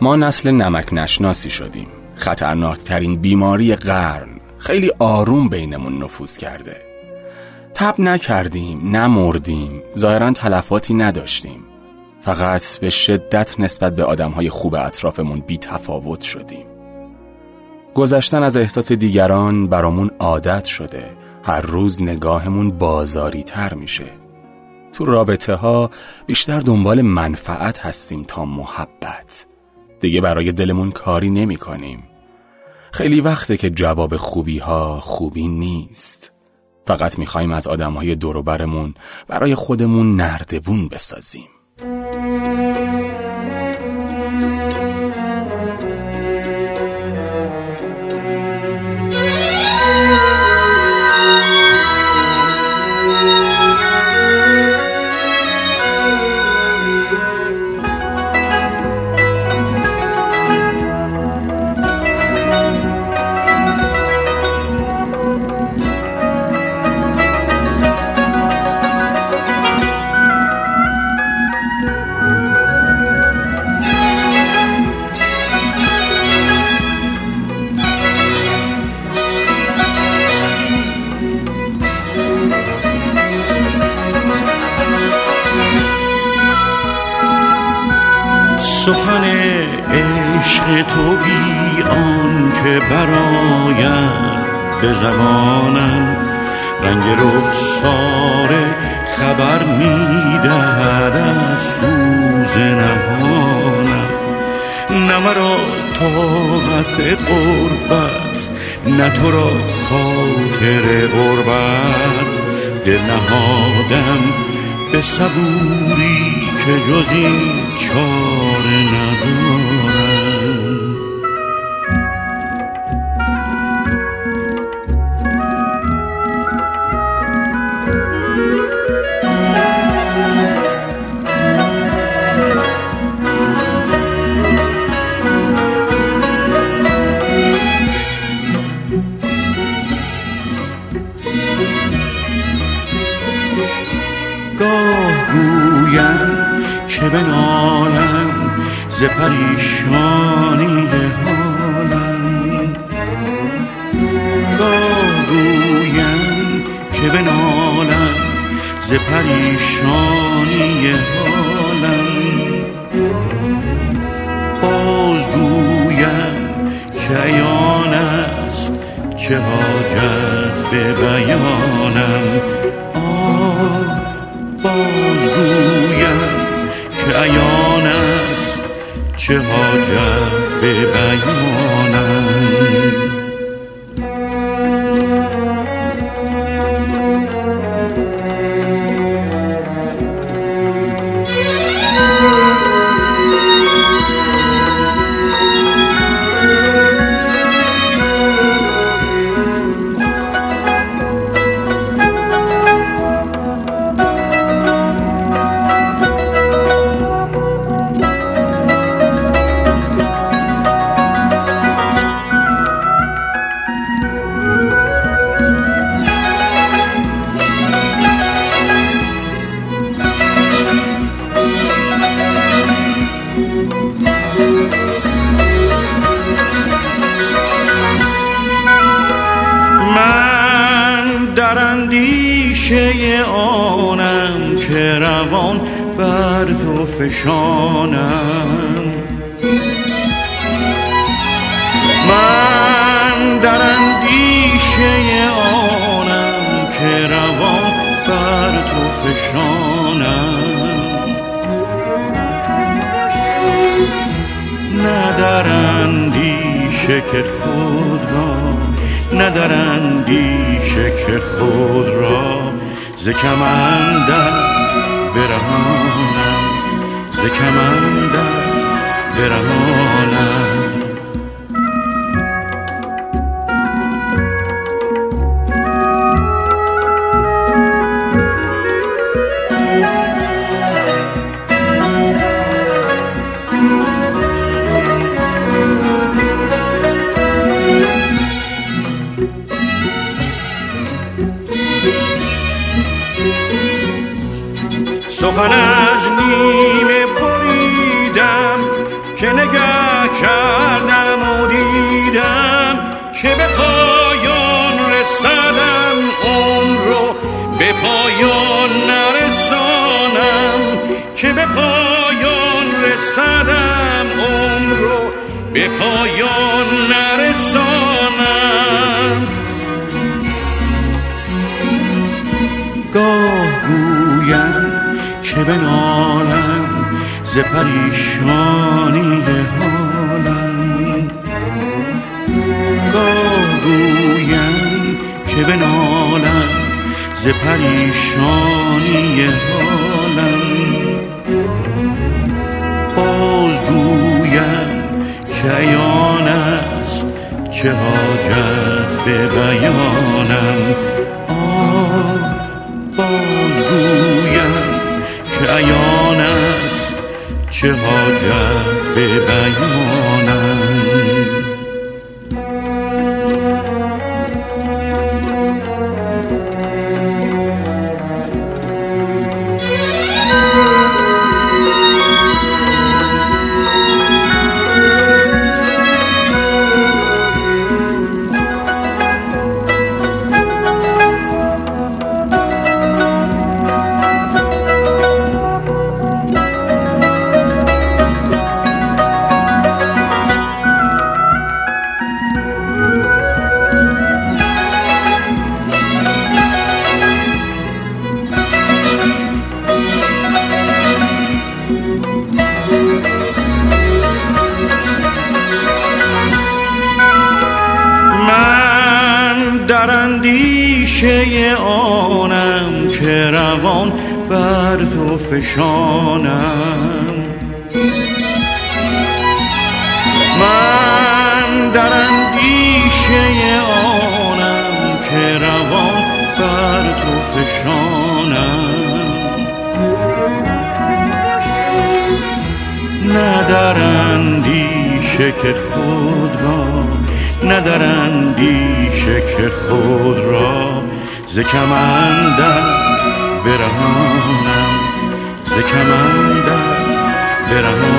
ما نسل نمک نشناسی شدیم. خطرناکترین بیماری قرن. خیلی آروم بینمون نفوذ کرده. تب نکردیم نمردیم. ظاهرا تلفاتی نداشتیم. فقط به شدت نسبت به آدمهای خوب اطرافمون بی تفاوت شدیم. گذشتن از احساس دیگران برامون عادت شده. هر روز نگاهمون بازاری تر میشه. تو رابطه ها بیشتر دنبال منفعت هستیم تا محبت. دیگه برای دلمون کاری نمی کنیم خیلی وقته که جواب خوبی ها خوبی نیست. فقط می‌خوایم از آدم های دوروبرمون برای خودمون نردبون بسازیم. سخن عشق تو بی آن که براید به زبانم رنگ رخسار خبر می‌دهد از سوز نهانم. نه مرا طاقت قربت نه تو را خاطر قربت. دل نهادم به صبوری که جز این گویم که بنالم ز پریشانی حالم. گاه گویم که بنالم ز پریشانی حالم. باز گویم که عیان است چه حاجت به بیانم. چه حاجت به بیانم روان بر تو فشانم. من در اندیشه آنم که روان بر تو فشانم. نه در اندیشه که خود را نه در اندیشه که خود را ز کمندت برهانم ز کمندت برهانم. سخن از نیمه بریدم که نگه کردم و دیدم که به پایان رسدم عمر رو به پایان نرسانم. که به پایان رسدم عمر رو به پایان نرسانم. بنالم ز پریشانی حالم. گاه گویم که بنالم ز پریشانی حالم. باز گویم که عیان است چه حاجت به بیانم. چه حاجت به بیانم اندیشه آنم که روان بر تو فشانم. من در اندیشه آنم که روان بر تو فشانم. نه در اندیشه که خود را نه در اندیشه که خود را. ز برهانم ز برهانم.